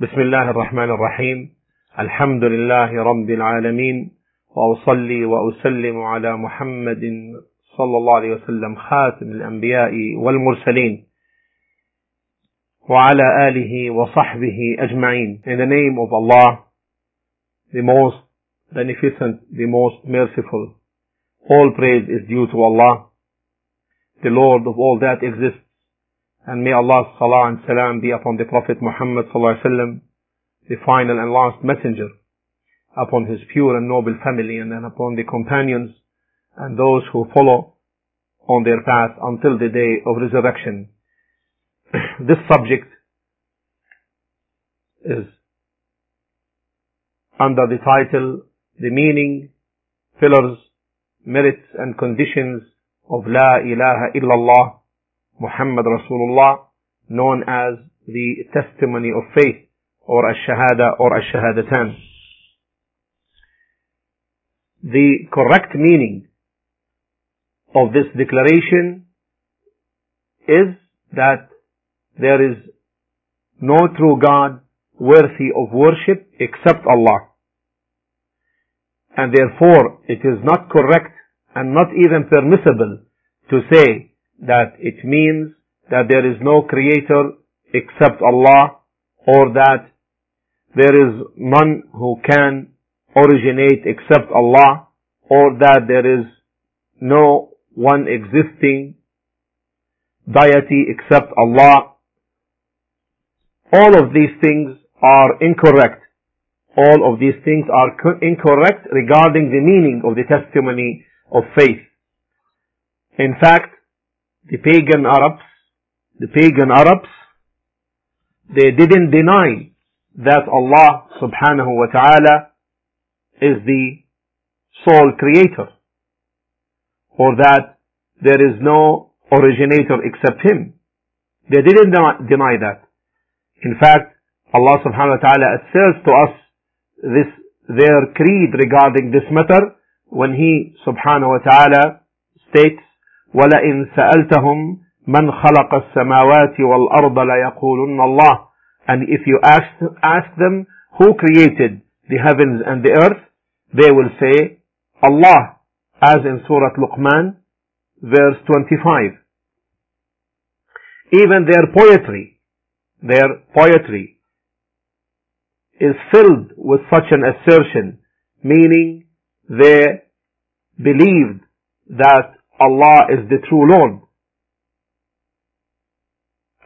بسم الله الرحمن الرحيم الحمد لله رب العالمين واصلي واسلم على محمد صلى الله عليه وسلم خاتم الانبياء والمرسلين وعلى اله وصحبه اجمعين in the name of Allah the most beneficent the most merciful all praise is due to Allah the Lord of all that exists. And may Allah's salah and salam be upon the Prophet Muhammad wasallam, the final and last messenger, upon his pure and noble family, and then upon the companions and those who follow on their path until the day of resurrection. this subject is under the title The Meaning, Pillars, Merits and Conditions of La ilaha illallah Muhammad Rasulullah, known as the testimony of faith, or ash-shahada or ash-shahadatan. The correct meaning of this declaration is that there is no true God worthy of worship except Allah. And therefore it is not correct and not even permissible to say that it means that there is no creator except Allah or that there is none who can originate except Allah or that there is no one existing deity except Allah. All of these things are incorrect. All of these things are incorrect regarding the meaning of the testimony of faith. In fact, the pagan Arabs, the pagan Arabs, they didn't deny that Allah subhanahu wa ta'ala is the sole creator or that there is no originator except him. They didn't deny that. In fact, Allah subhanahu wa ta'ala asserts to us this, their creed regarding this matter when He subhanahu wa ta'ala states ولئن سألتهم من خلق السماوات والأرض ليقولن الله and if you ask, ask them who created the heavens and the earth they will say Allah as in Surah Luqman verse 25 even their poetry their poetry is filled with such an assertion meaning they believed that Allah is the true Lord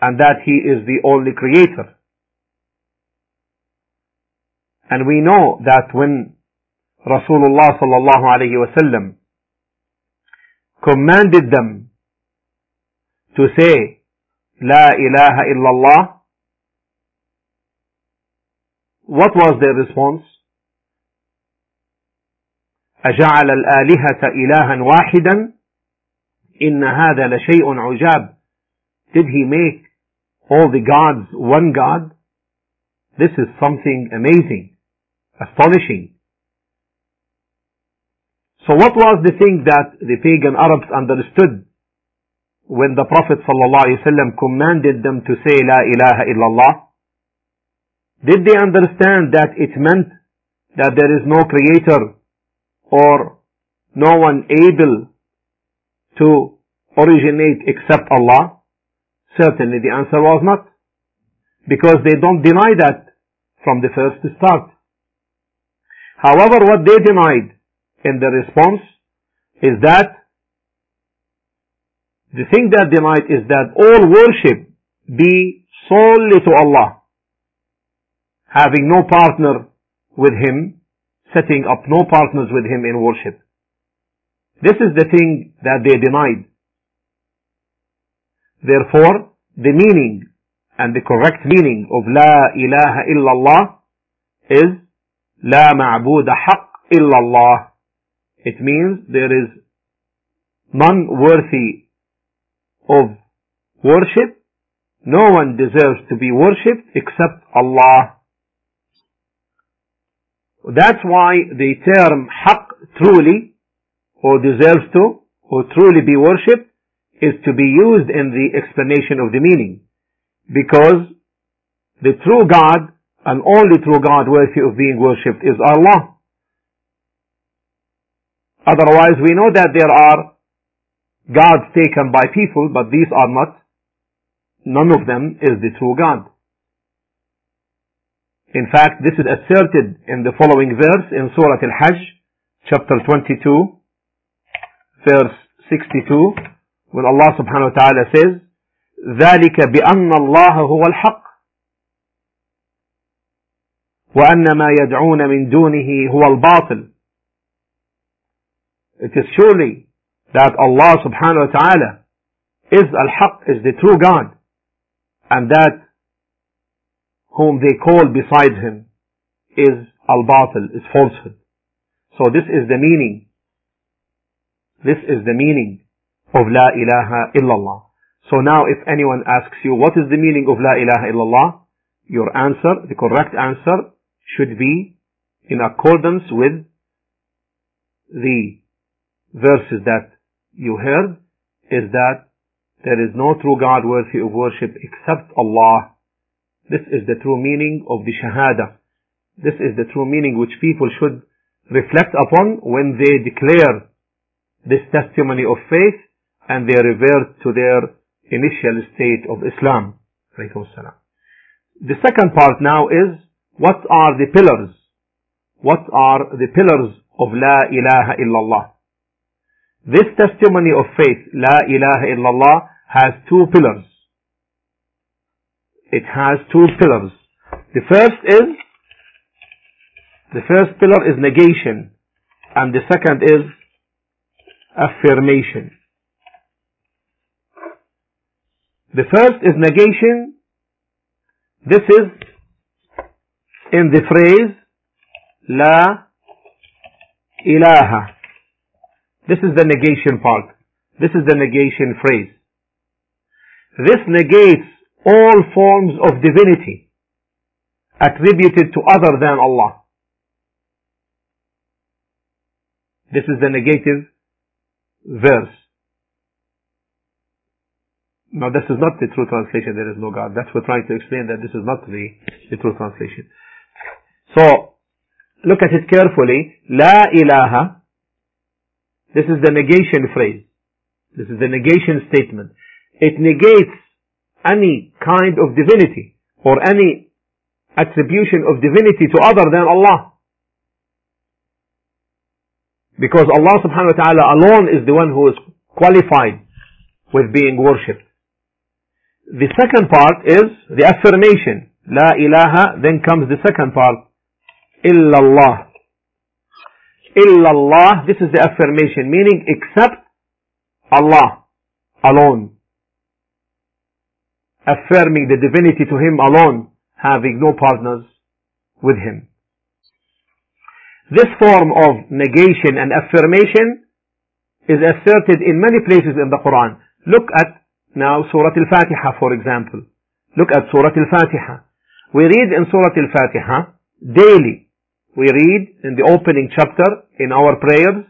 and that He is the only creator. And we know that when Rasulullah sallallahu alayhi wasallam commanded them to say La ilaha illallah, what was their response? أجعل الآلهة إلها واحدا إن هذا لشيء عجاب Did he make all the gods one God? This is something amazing, astonishing. So what was the thing that the pagan Arabs understood when the Prophet ﷺ commanded them to say La ilaha illallah? Did they understand that it meant that there is no creator or no one able to originate except Allah? Certainly the answer was not. Because they don't deny that from the first start. However, what they denied in the response is that the thing that denied is that all worship be solely to Allah, having no partner with Him, setting up no partners with Him in worship. This is the thing that they denied. Therefore, the meaning and the correct meaning of La ilaha illallah is La ma'buda haq illallah. It means there is none worthy of worship. No one deserves to be worshipped except Allah. That's why the term haq truly or deserves to, or truly be worshipped, is to be used in the explanation of the meaning. Because the true God, and only true God worthy of being worshipped is Allah. Otherwise, we know that there are gods taken by people, but these are not, none of them is the true God. In fact, this is asserted in the following verse in Surah Al-Hajj, chapter 22, verse 62, when Allah subhanahu wa ta'ala says, ذلك بأن الله هو الحق وأن ما يدعون من دونه هو الباطل It is surely that Allah subhanahu wa ta'ala is al-haq, is the true God, and that whom they call beside him is al-batil, is falsehood. So this is the meaning. this is the meaning of La ilaha illallah. So now if anyone asks you what is the meaning of La ilaha illallah, your answer, the correct answer should be in accordance with the verses that you heard is that there is no true God worthy of worship except Allah this is the true meaning of the Shahada. This is the true meaning which people should reflect upon when they declare this testimony of faith and they revert to their initial state of Islam. The second part now is what are the pillars? What are the pillars of La ilaha illallah? This testimony of faith, La ilaha illallah, has two pillars it has two pillars. The first is, the first pillar is negation, and the second is affirmation. The first is negation. This is in the phrase La ilaha. This is the negation part. This is the negation phrase. This negates all forms of divinity attributed to other than Allah. This is the negative verse. Now this is not the true translation, there is no God. That's what we're trying to explain that this is not the, the true translation. So, look at it carefully. La ilaha. This is the negation phrase. This is the negation statement. It negates any kind of divinity or any attribution of divinity to other than Allah. Because Allah subhanahu wa ta'ala alone is the one who is qualified with being worshipped. The second part is the affirmation. La ilaha, then comes the second part. Illallah. Illallah, this is the affirmation, meaning except Allah alone affirming the divinity to him alone, having no partners with him. This form of negation and affirmation is asserted in many places in the Quran. Look at now Surah Al-Fatiha for example. Look at Surah Al-Fatiha. We read in Surah Al-Fatiha daily. We read in the opening chapter in our prayers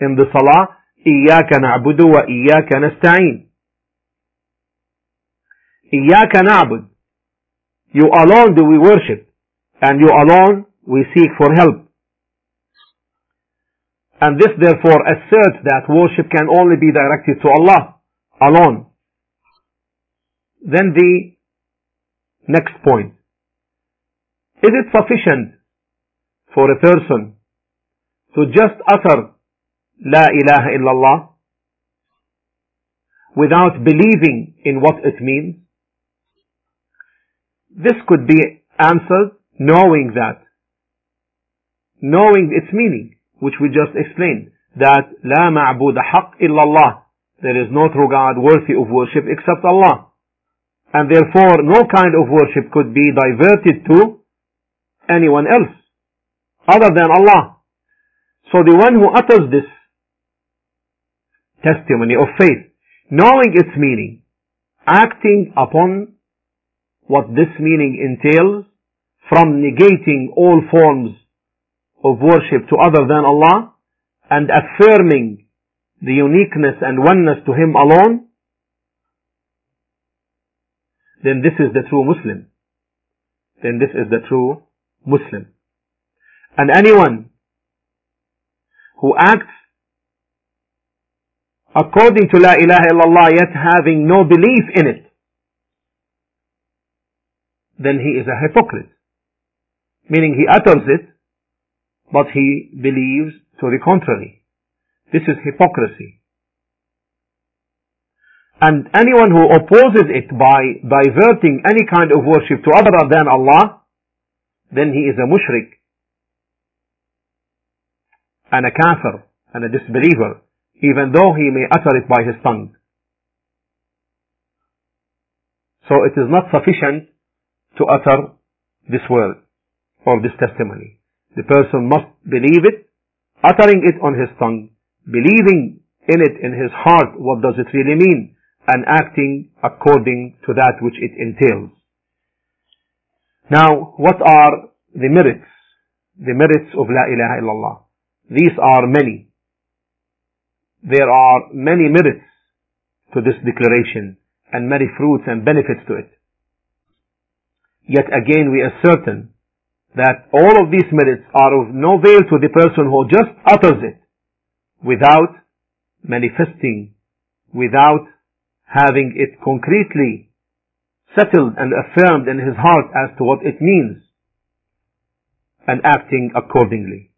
in the Salah إياك نعبد وإياك نستعين إياك نعبد You alone do we worship and you alone we seek for help. And this therefore asserts that worship can only be directed to Allah alone. Then the next point. Is it sufficient for a person to just utter La ilaha illallah without believing in what it means? This could be answered knowing that, knowing its meaning, which we just explained, that لا معبود حق إلا الله. There is no true God worthy of worship except Allah. And therefore no kind of worship could be diverted to anyone else other than Allah. So the one who utters this testimony of faith, knowing its meaning, acting upon what this meaning entails from negating all forms of worship to other than Allah and affirming the uniqueness and oneness to Him alone, then this is the true Muslim. then this is the true Muslim. And anyone who acts according to La ilaha illallah yet having no belief in it, then he is a hypocrite. Meaning he utters it, but he believes to the contrary. This is hypocrisy. And anyone who opposes it by diverting any kind of worship to other than Allah, then he is a mushrik and a kafir and a disbeliever, even though he may utter it by his tongue. So it is not sufficient to utter this word or this testimony. The person must believe it, uttering it on his tongue, believing in it in his heart, what does it really mean, and acting according to that which it entails. Now, what are the merits? The merits of La ilaha illallah. These are many. There are many merits to this declaration and many fruits and benefits to it. Yet again we are certain that all of these merits are of no avail to the person who just utters it without manifesting, without having it concretely settled and affirmed in his heart as to what it means and acting accordingly.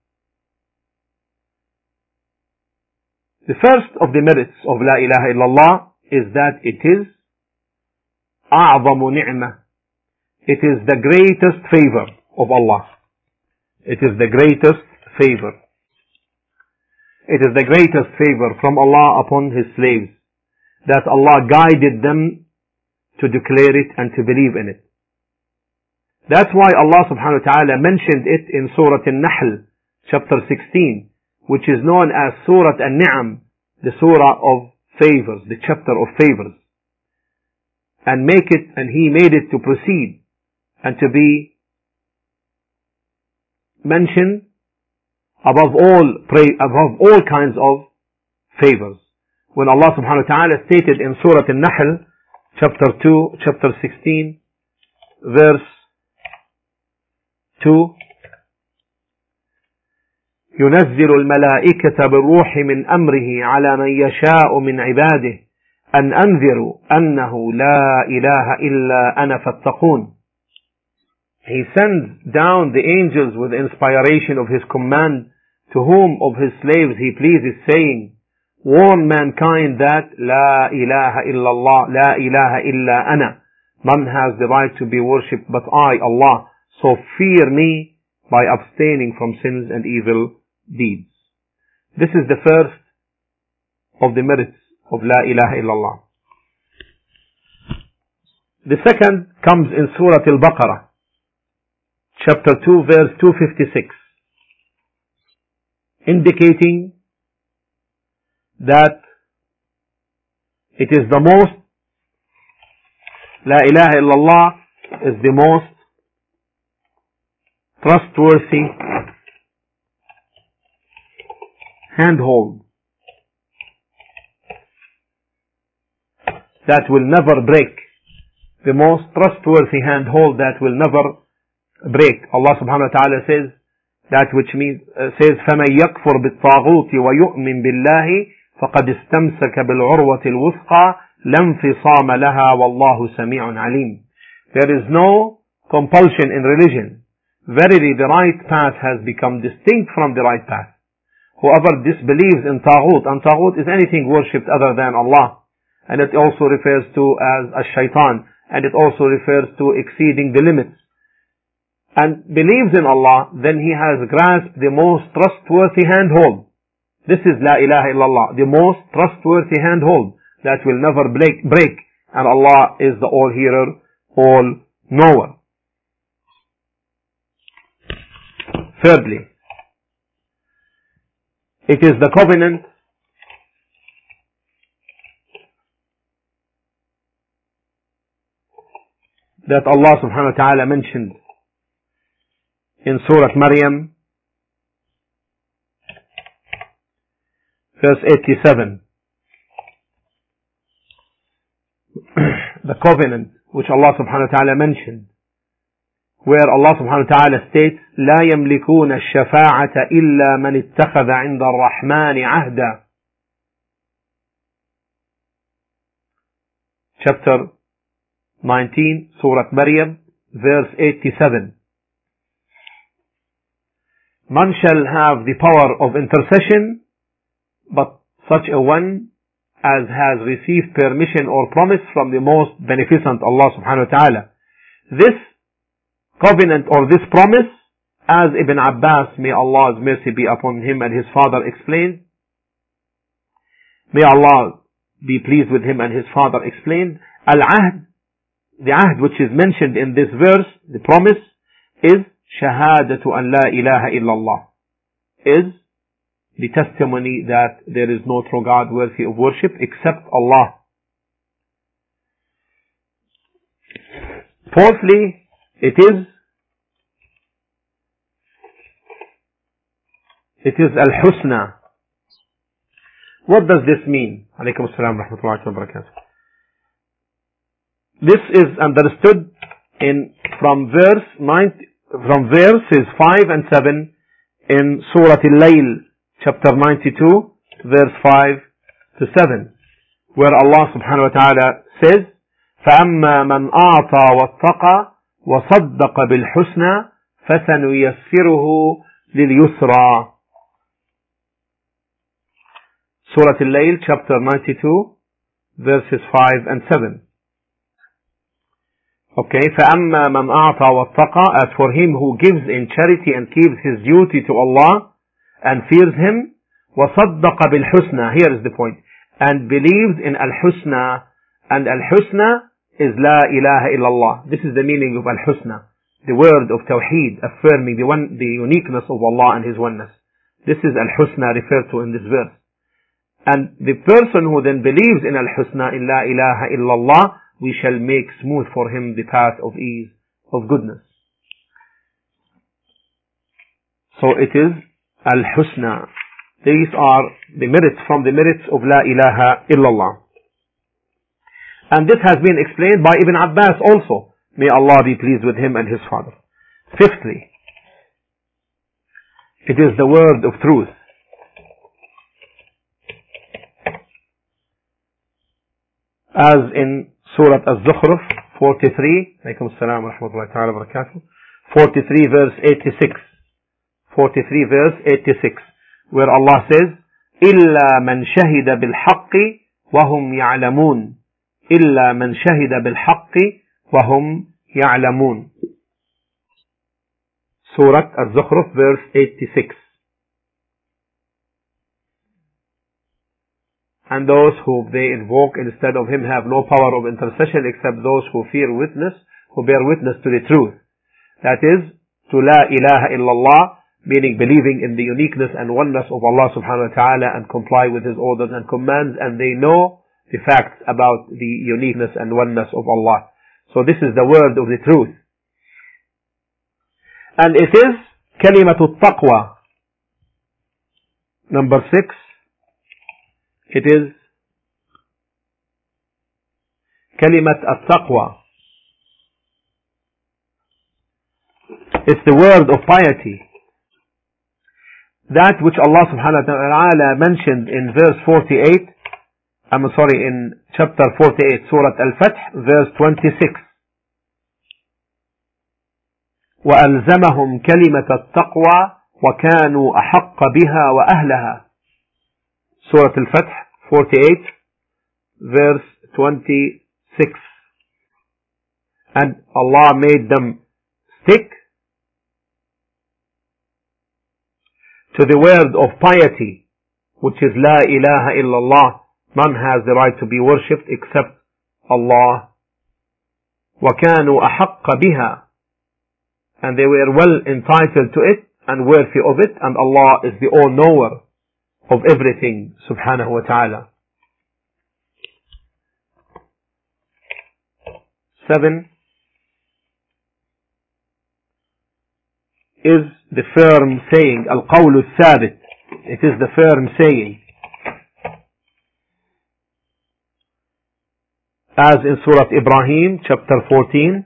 The first of the merits of La ilaha illallah is that it is أعظم نعمة. It is the greatest favor of Allah. It is the greatest favor. It is the greatest favor from Allah upon His slaves that Allah guided them to declare it and to believe in it. That's why Allah subhanahu wa ta'ala mentioned it in Surah An-Nahl, chapter 16, which is known as Surah An-Ni'am, the Surah of favors, the chapter of favors. And make it, and He made it to proceed and to be mentioned above all, pray, above all kinds of favors when Allah subhanahu wa ta'ala stated in Surah An-Nahl, chapter 2, chapter 16, verse 2, ينزل الملائكة بالروح من أمره على من يشاء من عباده أن أنذروا أنه لا إله إلا أنا فاتقون He sends down the angels with inspiration of His command to whom of His slaves He pleases saying warn mankind that La ilaha illallah, La ilaha illa ana. None has the right to be worshipped but I, Allah. So fear me by abstaining from sins and evil deeds. This is the first of the merits of La ilaha illallah. The second comes in Surah Al-Baqarah, chapter 2, verse 256, indicating that it is the most La ilaha illallah is the most trustworthy handhold that will never break. The most trustworthy handhold that will never break. Allah subhanahu wa ta'ala says that which means uh, says فَمَنْ يَكْفُرْ بِالطَّاغُوتِ وَيُؤْمِنْ بِاللَّهِ فَقَدْ اسْتَمْسَكَ بِالْعُرْوَةِ الْوُثْقَى لَا لَهَا وَاللَّهُ سَمِيعٌ عَلِيمٌ There is no compulsion in religion. Verily the right path has become distinct from the right path. Whoever disbelieves in Taghut, and Taghut is anything worshipped other than Allah. And it also refers to as a shaitan. And it also refers to exceeding the limits. And believes in Allah, then he has grasped the most trustworthy handhold this is La ilaha illallah, the most trustworthy handhold that will never break, break. And Allah is the all hearer, all knower. Thirdly, it is the covenant that Allah subhanahu wa ta'ala mentioned in Surah Maryam verse 87. the covenant which Allah subhanahu wa ta'ala mentioned where Allah subhanahu wa ta'ala states لا يملكون الشفاعة إلا من اتخذ عند الرحمن عهدا chapter 19 Surah Maryam verse 87 None shall have the power of intercession but such a one as has received permission or promise from the most beneficent Allah subhanahu wa ta'ala. This covenant or this promise, as Ibn Abbas, may Allah's mercy be upon him and his father explained, may Allah be pleased with him and his father explained, Al-Ahd, the Ahd which is mentioned in this verse, the promise, is Shahadatu an la ilaha illallah, is the testimony that there is no true God worthy of worship except Allah. Fourthly, it is it is al-husna. What does this mean? Alaykum assalam rahmatullahi wa barakatuh. This is understood in from verse 9 from verses 5 and 7 in Surah Al-Layl chapter 92 verse 5 to 7 where Allah subhanahu wa ta'ala says فأما من أعطى واتقى وصدق بالحسنى فسنيسره لليسرى Surah Al-Layl chapter 92 verses 5 and 7 Okay, فأما من أعطى واتقى as for him who gives in charity and keeps his duty to Allah and fears him وصدق بالحسنى here is the point and believes in al-husna and al-husna is La ilaha illallah. This is the meaning of Al-Husna. The word of Tawheed, affirming the one, the uniqueness of Allah and His oneness. This is Al-Husna referred to in this verse. And the person who then believes in Al-Husna, in La ilaha illallah, we shall make smooth for him the path of ease, of goodness. So it is Al-Husna. These are the merits from the merits of La ilaha illallah. And this has been explained by Ibn Abbas also. May Allah be pleased with him and his father. Fifthly, it is the word of truth. As in Surah Az-Zukhruf 43, alaykum assalam wa rahmatullahi ta'ala wa barakatuh, 43 verse 86. 43 verse 86, where Allah says, إِلَّا مَنْ شَهِدَ بِالْحَقِّ وَهُمْ يَعْلَمُونَ إلا من شهد بالحق وهم يعلمون سورة الزخرف verse 86 And those who they invoke instead of him have no power of intercession except those who fear witness, who bear witness to the truth. That is, to La ilaha illallah, meaning believing in the uniqueness and oneness of Allah subhanahu wa ta'ala and comply with His orders and commands and they know the facts about the uniqueness and oneness of Allah. So this is the word of the truth. And it is kalimatul taqwa. Number six, it is kalimat at-taqwa. It's the word of piety. That which Allah subhanahu wa ta'ala mentioned in verse 48 I'm sorry, in chapter 48, Surah Al-Fath, verse 26. وألزمهم كلمة التقوى وكانوا أحق بها وأهلها Surah Al-Fath 48 verse 26 and Allah made them stick to the word of piety which is La ilaha illallah None has the right to be worshipped except Allah. وَكَانُوا أَحَقَّ بِهَا And they were well entitled to it and worthy of it and Allah is the all-knower of everything subhanahu wa ta'ala. Seven is the firm saying, al-qawl al-thabit. It is the firm saying. as in Surah Ibrahim, chapter 14,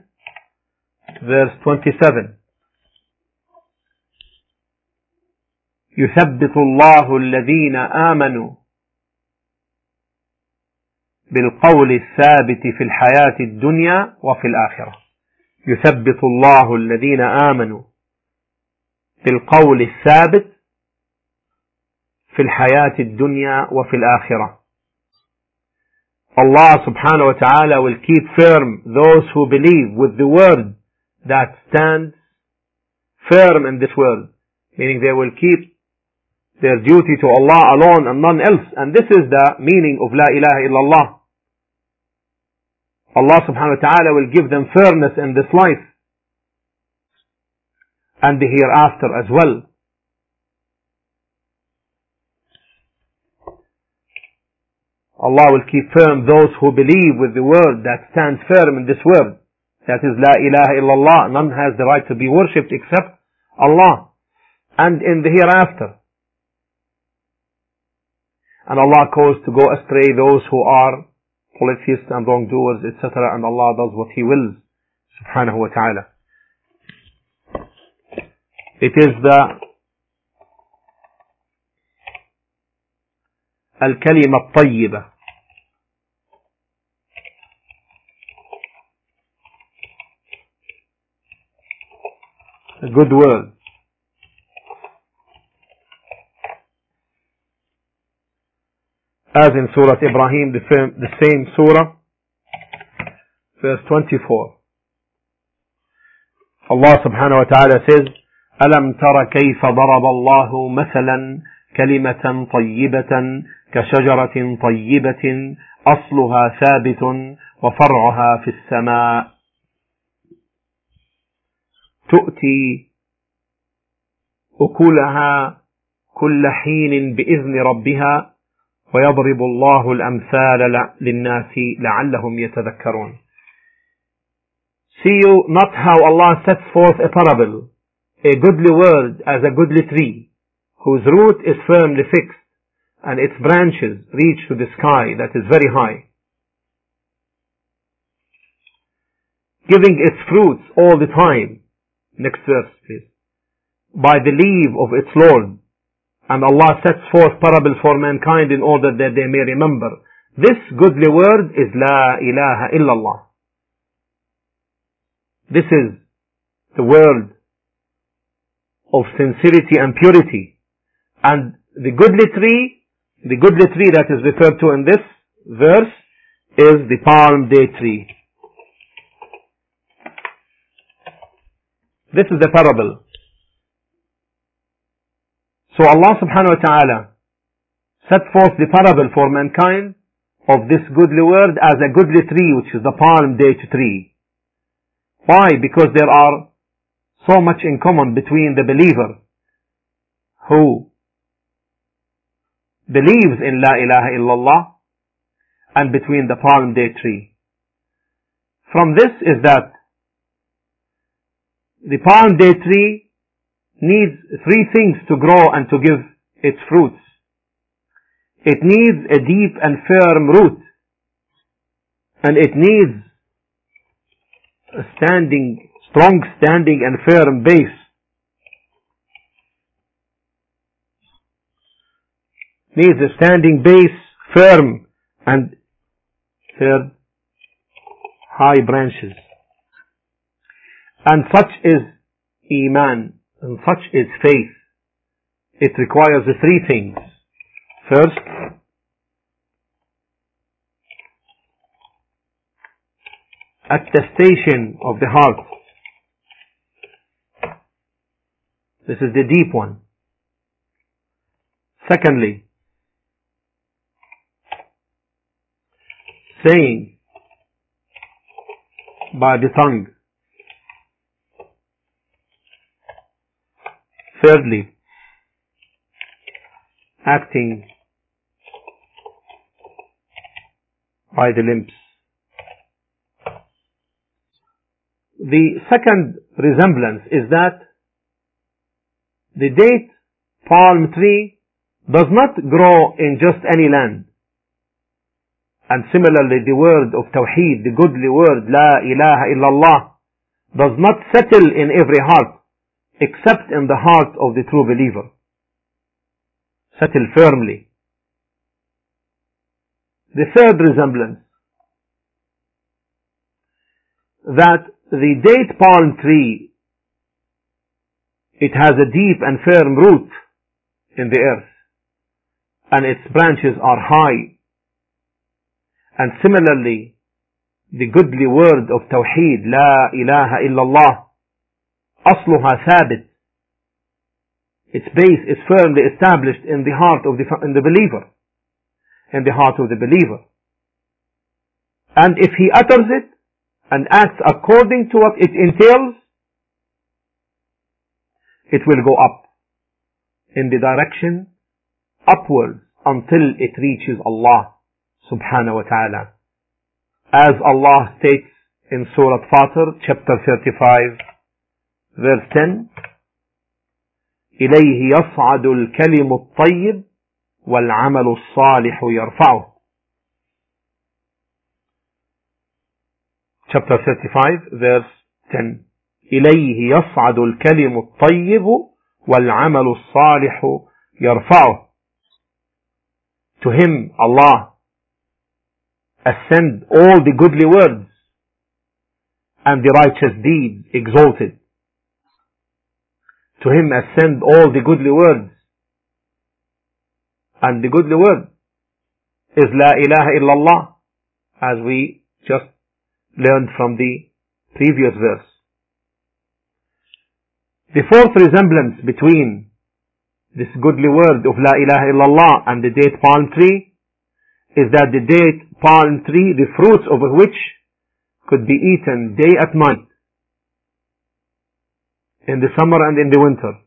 verse 27. يثبت الله الذين آمنوا بالقول الثابت في الحياة الدنيا وفي الآخرة يثبت الله الذين آمنوا بالقول الثابت في الحياة الدنيا وفي الآخرة Allah subhanahu wa ta'ala will keep firm those who believe with the word that stands firm in this world. Meaning they will keep their duty to Allah alone and none else. And this is the meaning of La ilaha illallah. Allah subhanahu wa ta'ala will give them fairness in this life and the hereafter as well. Allah will keep firm those who believe with the word that stands firm in this word. That is La ilaha illallah. None has the right to be worshipped except Allah. And in the hereafter. And Allah calls to go astray those who are polytheists and wrongdoers, etc. And Allah does what He wills, subhanahu wa ta'ala. It is the الكلمة الطيبة a good word as in Surah Ibrahim, the same, the same Surah, verse 24. Allah subhanahu wa ta'ala says, ألم تر كيف ضرب الله مثلا كلمة طيبة كشجرة طيبة أصلها ثابت وفرعها في السماء تؤتي أكلها كل حين بإذن ربها ويضرب الله الأمثال للناس لعلهم يتذكرون See you not how Allah sets forth a parable, a goodly word as a goodly tree, whose root is firmly fixed, and its branches reach to the sky that is very high, giving its fruits all the time. Next verse, please. By the leave of its Lord, and Allah sets forth parable for mankind in order that they may remember. This goodly word is La ilaha illallah. This is the word of sincerity and purity. And the goodly tree, the goodly tree that is referred to in this verse is the palm day tree. This is the parable. So Allah subhanahu wa ta'ala set forth the parable for mankind of this goodly word as a goodly tree, which is the palm date tree. Why? Because there are so much in common between the believer who believes in La ilaha illallah and between the palm date tree. From this is that the palm date tree needs three things to grow and to give its fruits. It needs a deep and firm root. And it needs a standing, strong standing and firm base. Needs a standing base, firm, and third, high branches. And such is Iman, and such is faith. It requires the three things. First, attestation of the heart. This is the deep one. Secondly, saying by the tongue. Thirdly, acting by the limbs. The second resemblance is that the date palm tree does not grow in just any land. And similarly, the word of Tawheed, the goodly word, La ilaha illallah, does not settle in every heart except in the heart of the true believer. Settle firmly. The third resemblance that the date palm tree it has a deep and firm root in the earth and its branches are high and similarly the goodly word of Tawheed, La ilaha illallah, أصلها ثابت. Its base is firmly established in the heart of the, in the believer. In the heart of the believer. And if he utters it and acts according to what it entails, it will go up in the direction upwards until it reaches Allah subhanahu wa ta'ala as Allah states in Surah Fatir, chapter 35, verse 10, إليه يصعد الكلم الطيب والعمل الصالح يرفعه. Chapter 35, verse 10. إليه يصعد الكلم الطيب والعمل الصالح يرفعه. To him, Allah, ascend all the goodly words and the righteous deeds exalted. To him ascend all the goodly words. And the goodly word is La ilaha illallah as we just learned from the previous verse. The fourth resemblance between this goodly word of La ilaha illallah and the date palm tree is that the date palm tree, the fruits of which could be eaten day at night in the summer and in the winter,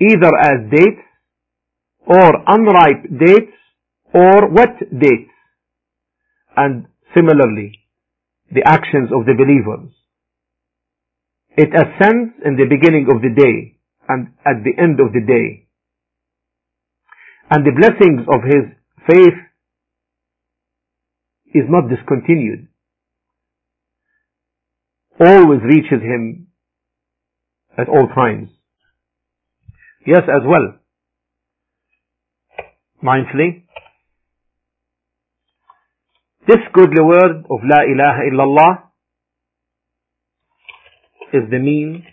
either as dates or unripe dates or wet dates. And similarly, the actions of the believers. It ascends in the beginning of the day and at the end of the day. And the blessings of his faith is not discontinued. Always reaches him at all times. Yes, as well. Ninthly, this goodly word of La ilaha illallah is the means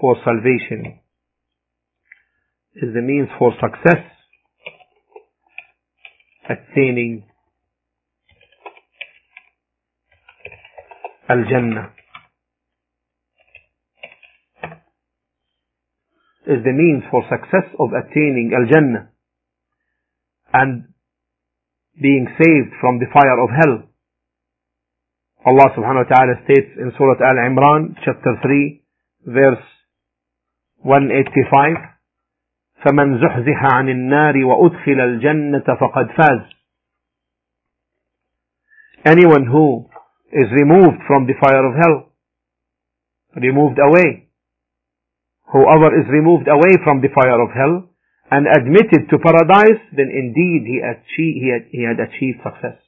for salvation, is the means for success, attaining Al-Jannah is the means for success of attaining Al-Jannah and being saved from the fire of hell. Allah subhanahu wa ta'ala states in Surah Al-Imran chapter 3 verse 185 فمن زحزح عن النار وأدخل الجنة فقد فاز Anyone who is removed from the fire of hell. Removed away. Whoever is removed away from the fire of hell and admitted to paradise, then indeed he, achieved, he, had, he had achieved success.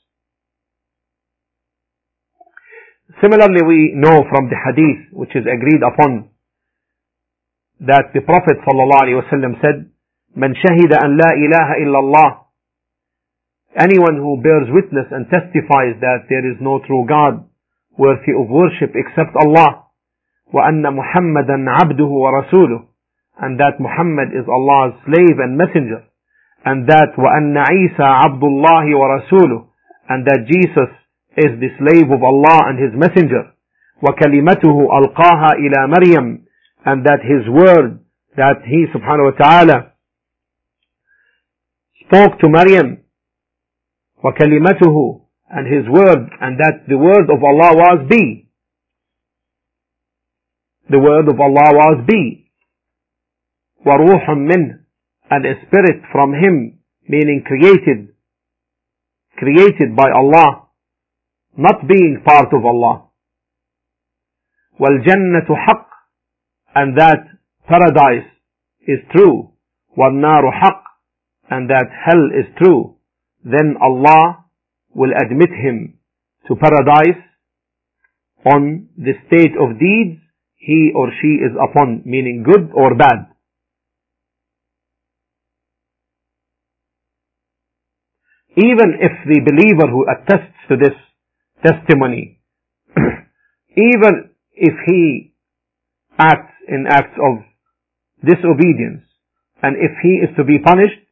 Similarly, we know from the hadith, which is agreed upon, that the Prophet ﷺ said, من شهد أن لا إله إلا الله Anyone who bears witness and testifies that there is no true God worthy of worship except Allah, وأن محمدا عبده ورسوله, and that Muhammad is Allah's slave and messenger, and that وأن عيسى عبد الله ورسوله, and that Jesus is the slave of Allah and His messenger, وكلمته ألقاها إلى مريم, and that His word that He subhanahu wa ta'ala spoke to Maryam وكلمته and his word and that the word of Allah was be. The word of Allah was be. وروح منه and a spirit from him meaning created created by Allah not being part of Allah والجنة حق and that paradise is true والنار حق and that hell is true then Allah will admit him to paradise on the state of deeds he or she is upon, meaning good or bad. Even if the believer who attests to this testimony, even if he acts in acts of disobedience, and if he is to be punished,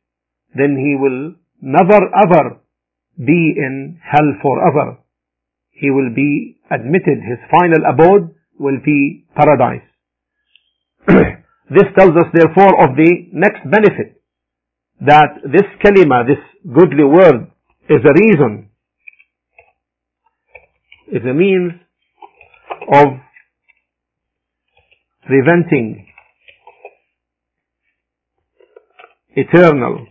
then he will never ever be in hell forever. He will be admitted, his final abode will be paradise. this tells us therefore of the next benefit that this kalima, this goodly word, is a reason, is a means of preventing eternal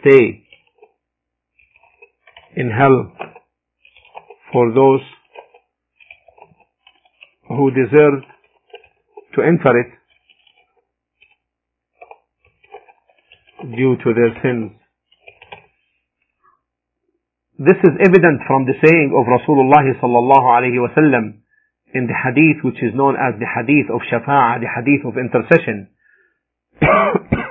stay in hell for those who deserve to enter it due to their sins. This is evident from the saying of Rasulullah sallallahu alayhi wasallam in the hadith which is known as the hadith of shafa'ah, the hadith of intercession.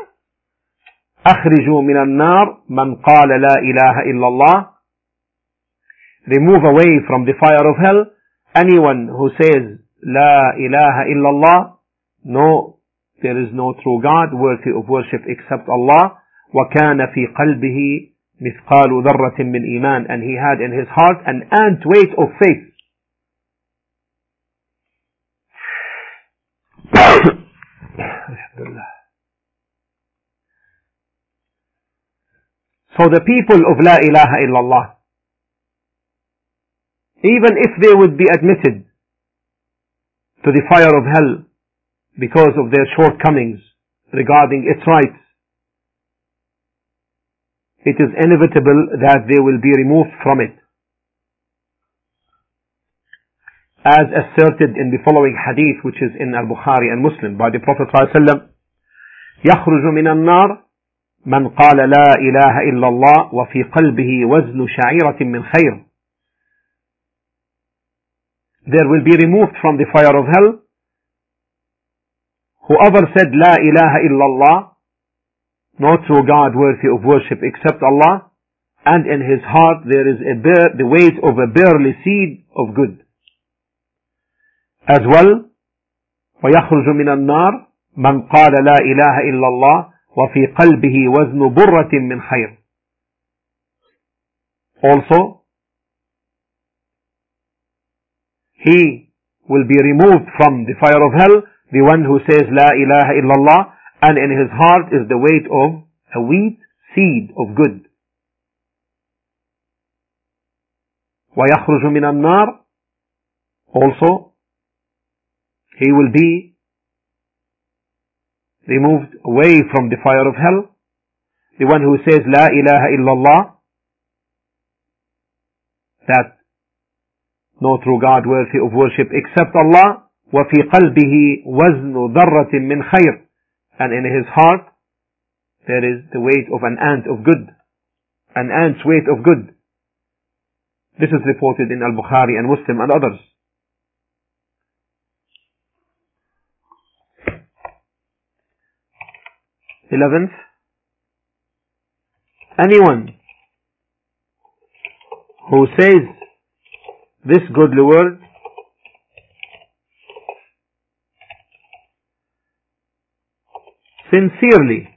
أخرجوا من النار من قال لا إله إلا الله Remove away from the fire of hell anyone who says لا إله إلا الله No There is no true God worthy of worship except Allah. وكان في قلبه مثقال ذرة من إيمان and he had in his heart an ant weight of faith. so the people of La ilaha illallah, even if they would be admitted to the fire of hell because of their shortcomings regarding its rights. It is inevitable that they will be removed from it. As asserted in the following hadith which is in Al-Bukhari and Muslim by the Prophet ﷺ يخرج من النار من قال لا إله إلا الله وفي قلبه وزن شعيرة من خير There will be removed from the fire of hell Whoever said La ilaha illallah, no true God worthy of worship except Allah, and in his heart there is a bear, the weight of a barley seed of good. As well, ويخرج من النار من قال لا إله إلا الله وفي قلبه وزن برة من خير. Also, he will be removed from the fire of hell the one who says La ilaha illallah and in his heart is the weight of a wheat seed of good. ويخرج من النار also he will be removed away from the fire of hell the one who says La ilaha illallah that no true God worthy of worship except Allah وفي قلبه وزن ذرة من خير and in his heart there is the weight of an ant of good an ant's weight of good this is reported in Al-Bukhari and Muslim and others Eleventh, anyone who says this goodly word sincerely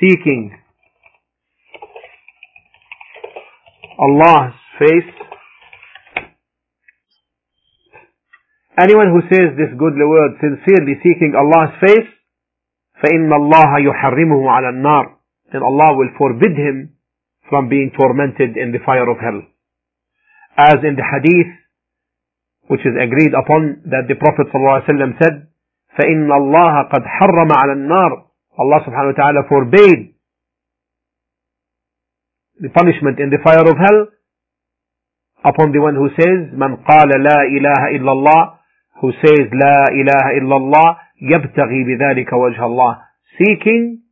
seeking Allah's face. Anyone who says this goodly word sincerely seeking Allah's face, فَإِنَّ اللَّهَ يُحَرِّمُهُ عَلَى النَّارِ Then Allah will forbid him from being tormented in the fire of hell. As in the hadith, which is agreed upon, that the Prophet ﷺ said, فإن الله قد حرم على النار Allah subhanahu wa ta'ala forbade the punishment in the fire of hell upon the one who says من قال لا إله إلا الله who says لا إله إلا الله يبتغي بذلك وجه الله seeking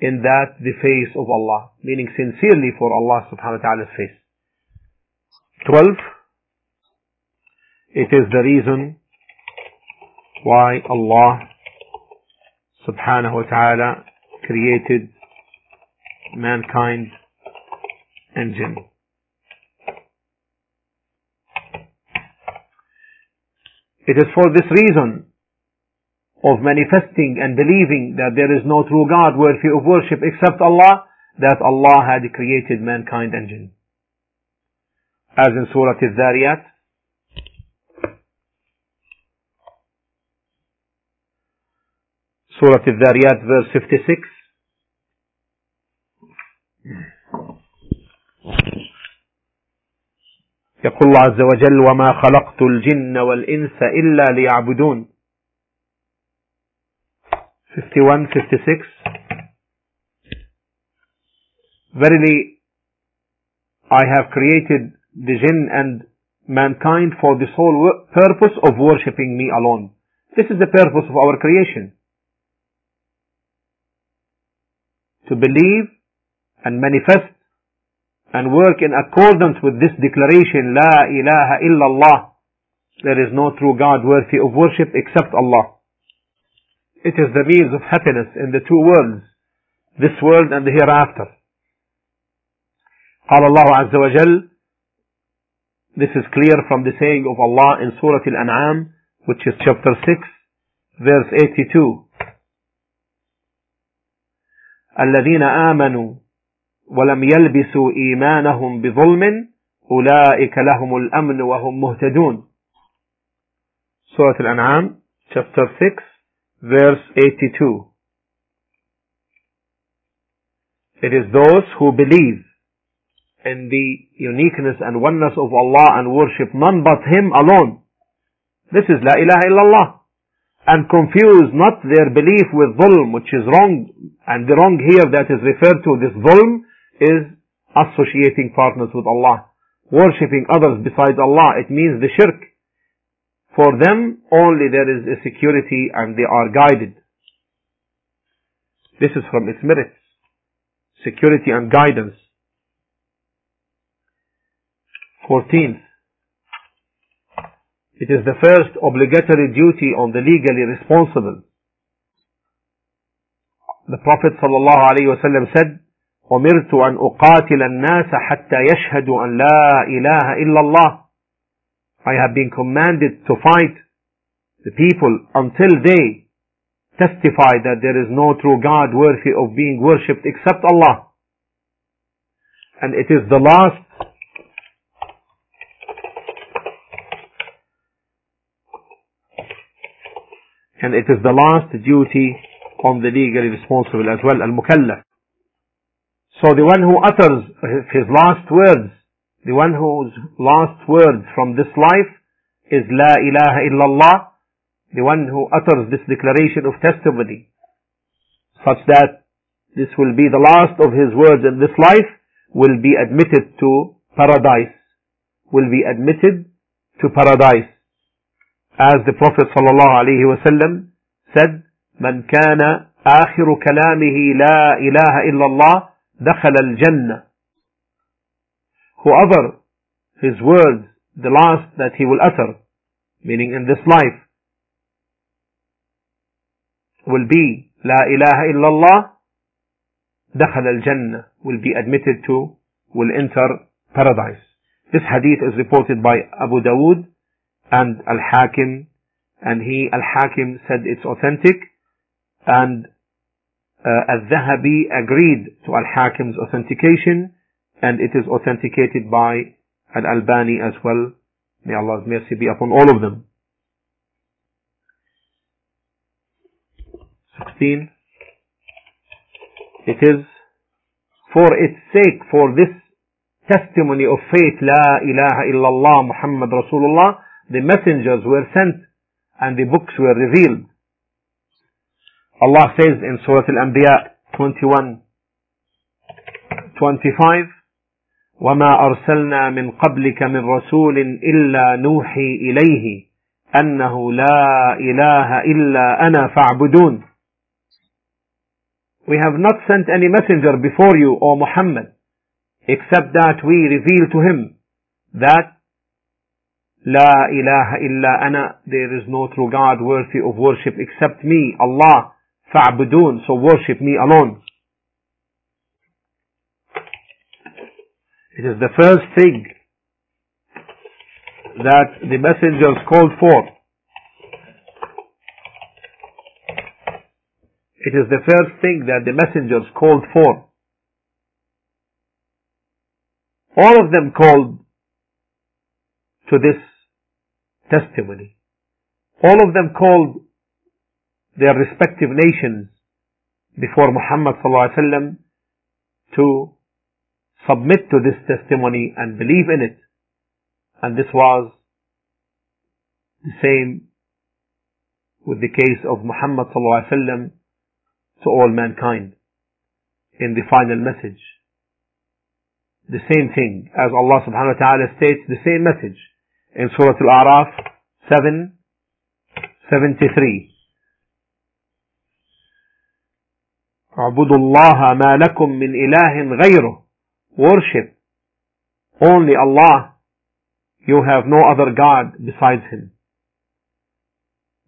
in that the face of Allah meaning sincerely for Allah subhanahu wa ta'ala's face 12 it is the reason why Allah subhanahu wa ta'ala created mankind and jinn. It is for this reason of manifesting and believing that there is no true God worthy of worship except Allah that Allah had created mankind and jinn. As in Surah Al-Dhariyat, Surah Al-Dhariyat verse 56 يقول الله عز وجل وما خلقت الجن والإنس إلا ليعبدون 51 56 Verily I have created the jinn and mankind for the sole purpose of worshipping me alone. This is the purpose of our creation. To believe and manifest and work in accordance with this declaration, La ilaha illallah. There is no true God worthy of worship except Allah. It is the means of happiness in the two worlds, this world and the hereafter. قال الله عز وجل This is clear from the saying of Allah in Surah Al-An'am, which is chapter 6, verse 82. الذين آمنوا ولم يلبسوا إيمانهم بظلم أولئك لهم الأمن وهم مهتدون Surah Al-An'am chapter 6 verse 82 It is those who believe in the uniqueness and oneness of Allah and worship none but Him alone. This is La ilaha illallah. And confuse not their belief with dhulm, which is wrong. And the wrong here that is referred to, this dhulm, is associating partners with Allah. Worshipping others besides Allah. It means the shirk. For them, only there is a security and they are guided. This is from its merits. Security and guidance. 14th. It is the first obligatory duty on the legally responsible. The Prophet ﷺ said, أمرت أن أقاتل الناس حتى يشهدوا أن لا إله إلا الله. I have been commanded to fight the people until they testify that there is no true God worthy of being worshipped except Allah. And it is the last and it is the last duty on the legally responsible as well, al-mukallaf. So the one who utters his last words, the one whose last words from this life is La ilaha illallah, the one who utters this declaration of testimony, such that this will be the last of his words in this life, will be admitted to paradise, will be admitted to paradise. As the Prophet ﷺ said, من كان آخر كلامه لا إله إلا الله دخل الجنة. Whoever his words, the last that he will utter, meaning in this life, will be لا إله إلا الله دخل الجنة will be admitted to will enter paradise. This hadith is reported by Abu Dawood and Al-Hakim and he Al-Hakim said it's authentic and uh, Al-Dhahabi agreed to Al-Hakim's authentication and it is authenticated by Al-Albani as well. May Allah's mercy be upon all of them. 16. It is for its sake, for this testimony of faith, La ilaha illallah Muhammad Rasulullah, the messengers were sent and the books were revealed. Allah says in Surah Al-Anbiya 21, 25, وما أرسلنا من قبلك من رسول إلا نوحي إليه أنه لا إله إلا أنا فاعبدون We have not sent any messenger before you, O Muhammad, except that we reveal to him that La ilaha illa ana, there is no true God worthy of worship except me, Allah. Fa'budun, so worship me alone. It is the first thing that the messengers called for. It is the first thing that the messengers called for. All of them called to this testimony. All of them called their respective nations before Muhammad to submit to this testimony and believe in it. And this was the same with the case of Muhammad to all mankind in the final message. The same thing as Allah subhanahu wa ta'ala states the same message in Surah Al-A'raf 7, 73. اعبدوا الله ما لكم من إله غيره worship only Allah you have no other God besides Him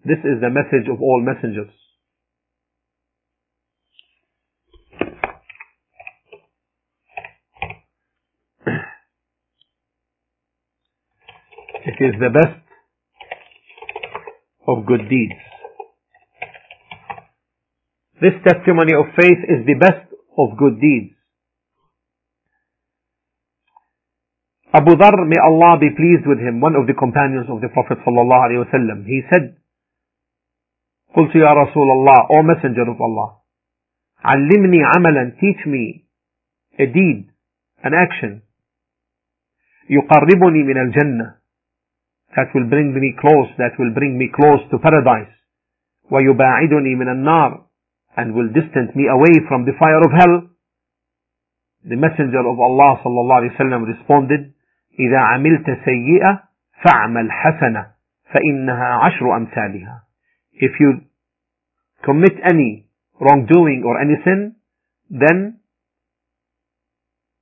this is the message of all messengers It is the best of good deeds. This testimony of faith is the best of good deeds. Abu Dhar, may Allah be pleased with him, one of the companions of the Prophet sallallahu alaihi wasallam, he said, قلت يا رسول الله, O Messenger of Allah, علمني عملا, teach me a deed, an action, يقربني من الجنة, that will bring me close, that will bring me close to paradise. وَيُبَاعِدُنِي مِنَ النَّارِ and will distance me away from the fire of hell. The Messenger of Allah صلى الله عليه وسلم responded, إذا عملت سيئة فاعمل حسنة فإنها عشر أمثالها. If you commit any wrongdoing or any sin, then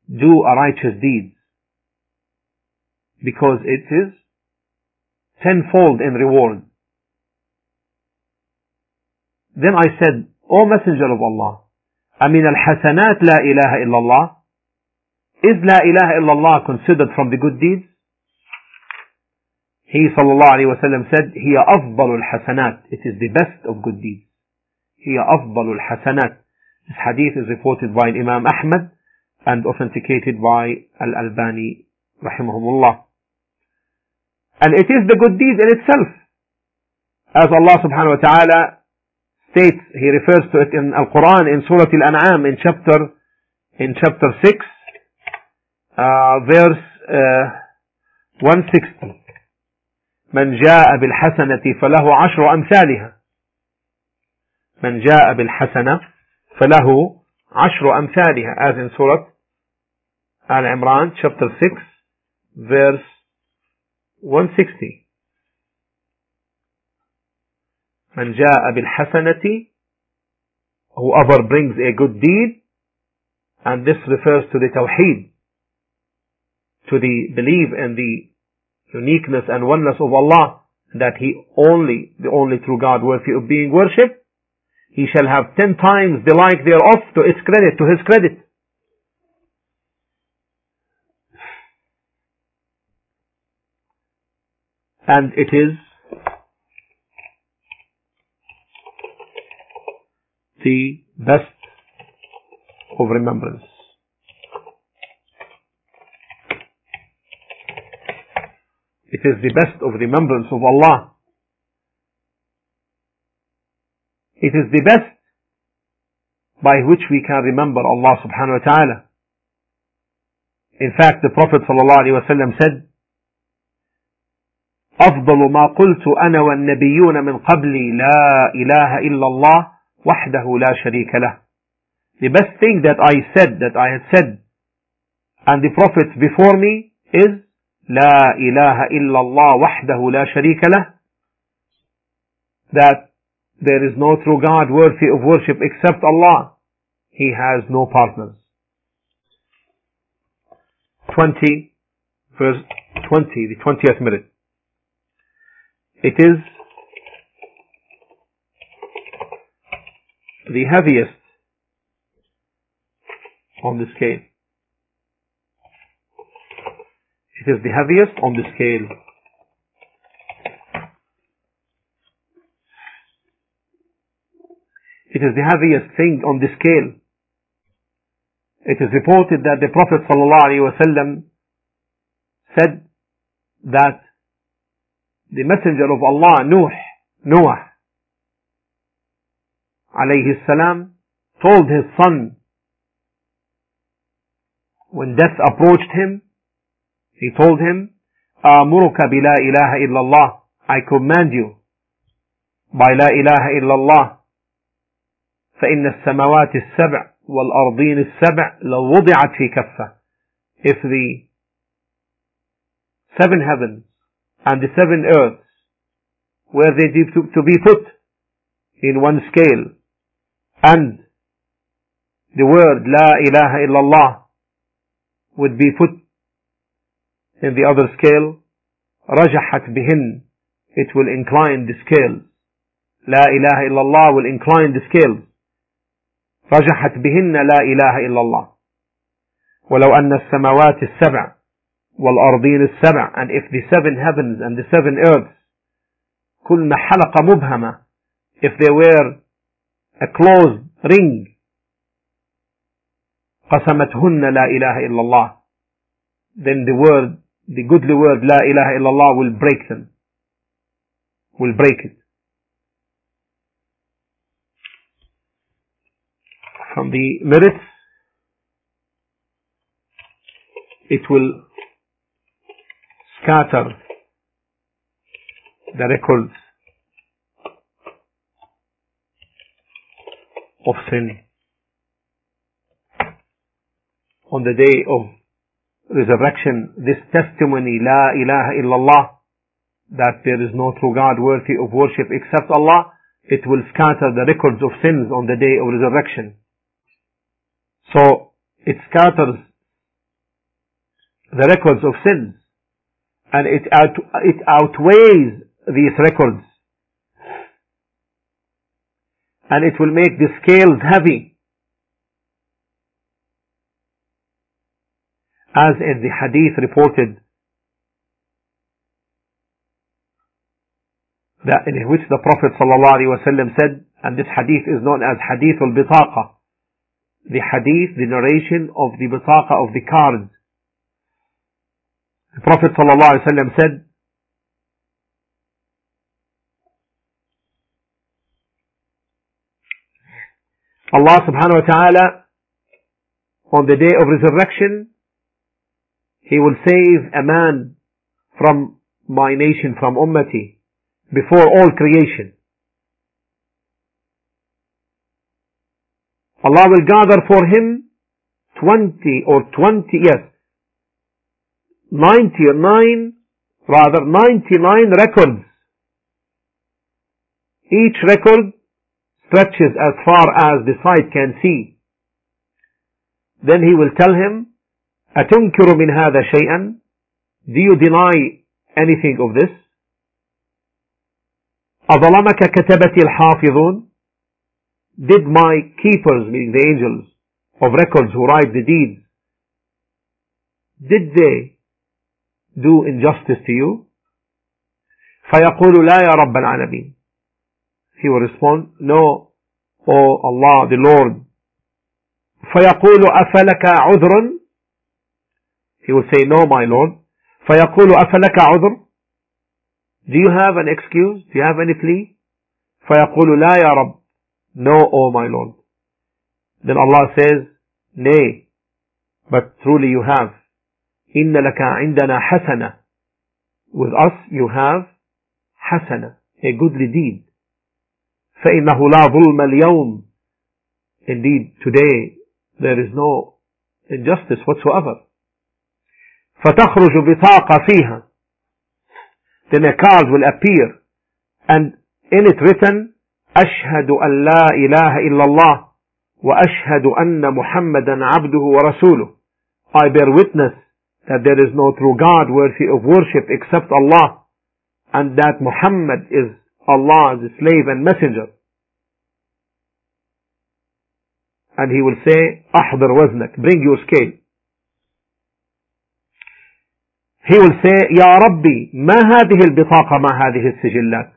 do a righteous deed. Because it is tenfold in reward. Then I said, O Messenger of Allah, I mean al-hasanat la ilaha illallah. Is la ilaha illallah considered from the good deeds? He sallallahu alayhi wa sallam said, هي أفضل الحسنات. It is the best of good deeds. هي أفضل الحسنات. This hadith is reported by Imam Ahmad and authenticated by Al-Albani rahimahumullah. And it is the good deed in itself. As Allah subhanahu wa ta'ala states, He refers to it in Al-Quran in Surah Al-An'am in chapter, in chapter 6, uh, verse uh, 160. من جاء بالحسنة فله عشر أمثالها من جاء بالحسنة فله عشر أمثالها as in Surah Al-Imran chapter 6 verse 160 من جاء بالحسنة whoever brings a good deed and this refers to the tawheed to the belief in the uniqueness and oneness of Allah that He only, the only true God worthy of being worshipped he shall have ten times the like thereof to its credit, to his credit. And it is the best of remembrance. It is the best of remembrance of Allah. It is the best by which we can remember Allah subhanahu wa ta'ala. In fact, the Prophet sallallahu alaihi wasallam said, أفضل ما قلت أنا والنبيون من قبلي لا إله إلا الله وحده لا شريك له. The best thing that I said, that I had said, and the prophets before me is لا إله إلا الله وحده لا شريك له. That there is no true God worthy of worship except Allah. He has no partners. 20 verse 20, the 20th minute. It is the heaviest on the scale. It is the heaviest on the scale. It is the heaviest thing on the scale. It is reported that the Prophet ﷺ said that the messenger of Allah, Nuh, Noah, alayhi salam, told his son when death approached him, he told him, آمرك بلا إله إلا الله I command you by لا إله إلا الله فإن السماوات السبع والأرضين السبع لو وضعت في كفة if the seven heavens and the seven earths were they to, to be put in one scale and the word La ilaha illallah would be put in the other scale رجحت بهن it will incline the scale لا إله إلا الله will incline the scale رجحت بهن لا إله إلا الله ولو أن السماوات السبع والأرضين السبع and if the seven heavens and the seven earths كلن حلقة مبهمة if they were a closed ring قسمتهن لا إله إلا الله then the word the goodly word لا إله إلا الله will break them will break it from the merits it will scatter the records of sin. On the day of resurrection, this testimony, La ilaha illallah, that there is no true God worthy of worship except Allah, it will scatter the records of sins on the day of resurrection. So, it scatters the records of sins and it, out, it outweighs these records. And it will make the scales heavy. As in the hadith reported that in which the Prophet ﷺ said, and this hadith is known as hadith al-bitaqa, the hadith, the narration of the bitaqa of the card the Prophet ﷺ said, Allah subhanahu wa ta'ala on the day of resurrection, He will save a man from my nation, from ummati, before all creation. Allah will gather for him 20 or 20, yes, 99, rather 99 records. Each record stretches as far as the sight can see. Then he will tell him, أتنكر من هذا شيئا? Do you deny anything of this? أظلمك كتبتي الحافظون? Did my keepers, meaning the angels of records who write the deeds, did they do injustice to you? فيقول لا يا رب العالمين. He will respond, no, O Allah, the Lord. فيقول أفلك عذر? He will say, no, my Lord. فيقول أفلك عذر? Do you have an excuse? Do you have any plea? فيقول لا يا رب. No, O my Lord. Then Allah says, nay, but truly you have. إن لك عندنا حسنة with us you have حسنة a goodly deed فإنه لا ظلم اليوم indeed today there is no injustice whatsoever فتخرج بطاقة فيها then a card will appear and in it written أشهد أن لا إله إلا الله وأشهد أن محمدا عبده ورسوله I bear witness that there is no true God worthy of worship except Allah and that Muhammad is Allah's slave and messenger. And he will say, أحضر وزنك, bring your scale. He will say, يا ربي ما هذه البطاقة ما هذه السجلات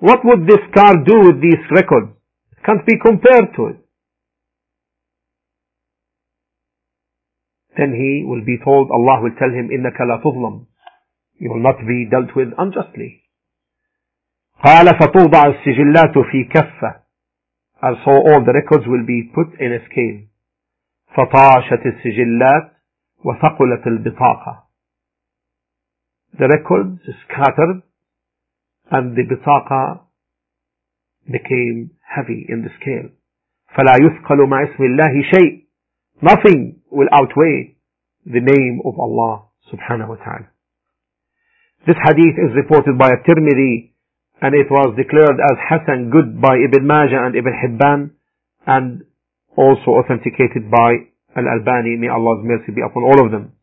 What would this car do with these records? It can't be compared to it. Then he will be told, Allah will tell him, إنك لا تظلم. You will not be dealt with unjustly. قال فتوضع السجلات في كفة. And so all the records will be put in a scale. فطاشت السجلات وثقلت البطاقة. The records scattered and the بطاقة became heavy in the scale. فلا يثقل مع اسم الله شيء. Nothing will outweigh the name of Allah subhanahu wa ta'ala. This hadith is reported by At-Tirmidhi and it was declared as Hasan good by Ibn Majah and Ibn Hibban and also authenticated by Al-Albani, may Allah's mercy be upon all of them.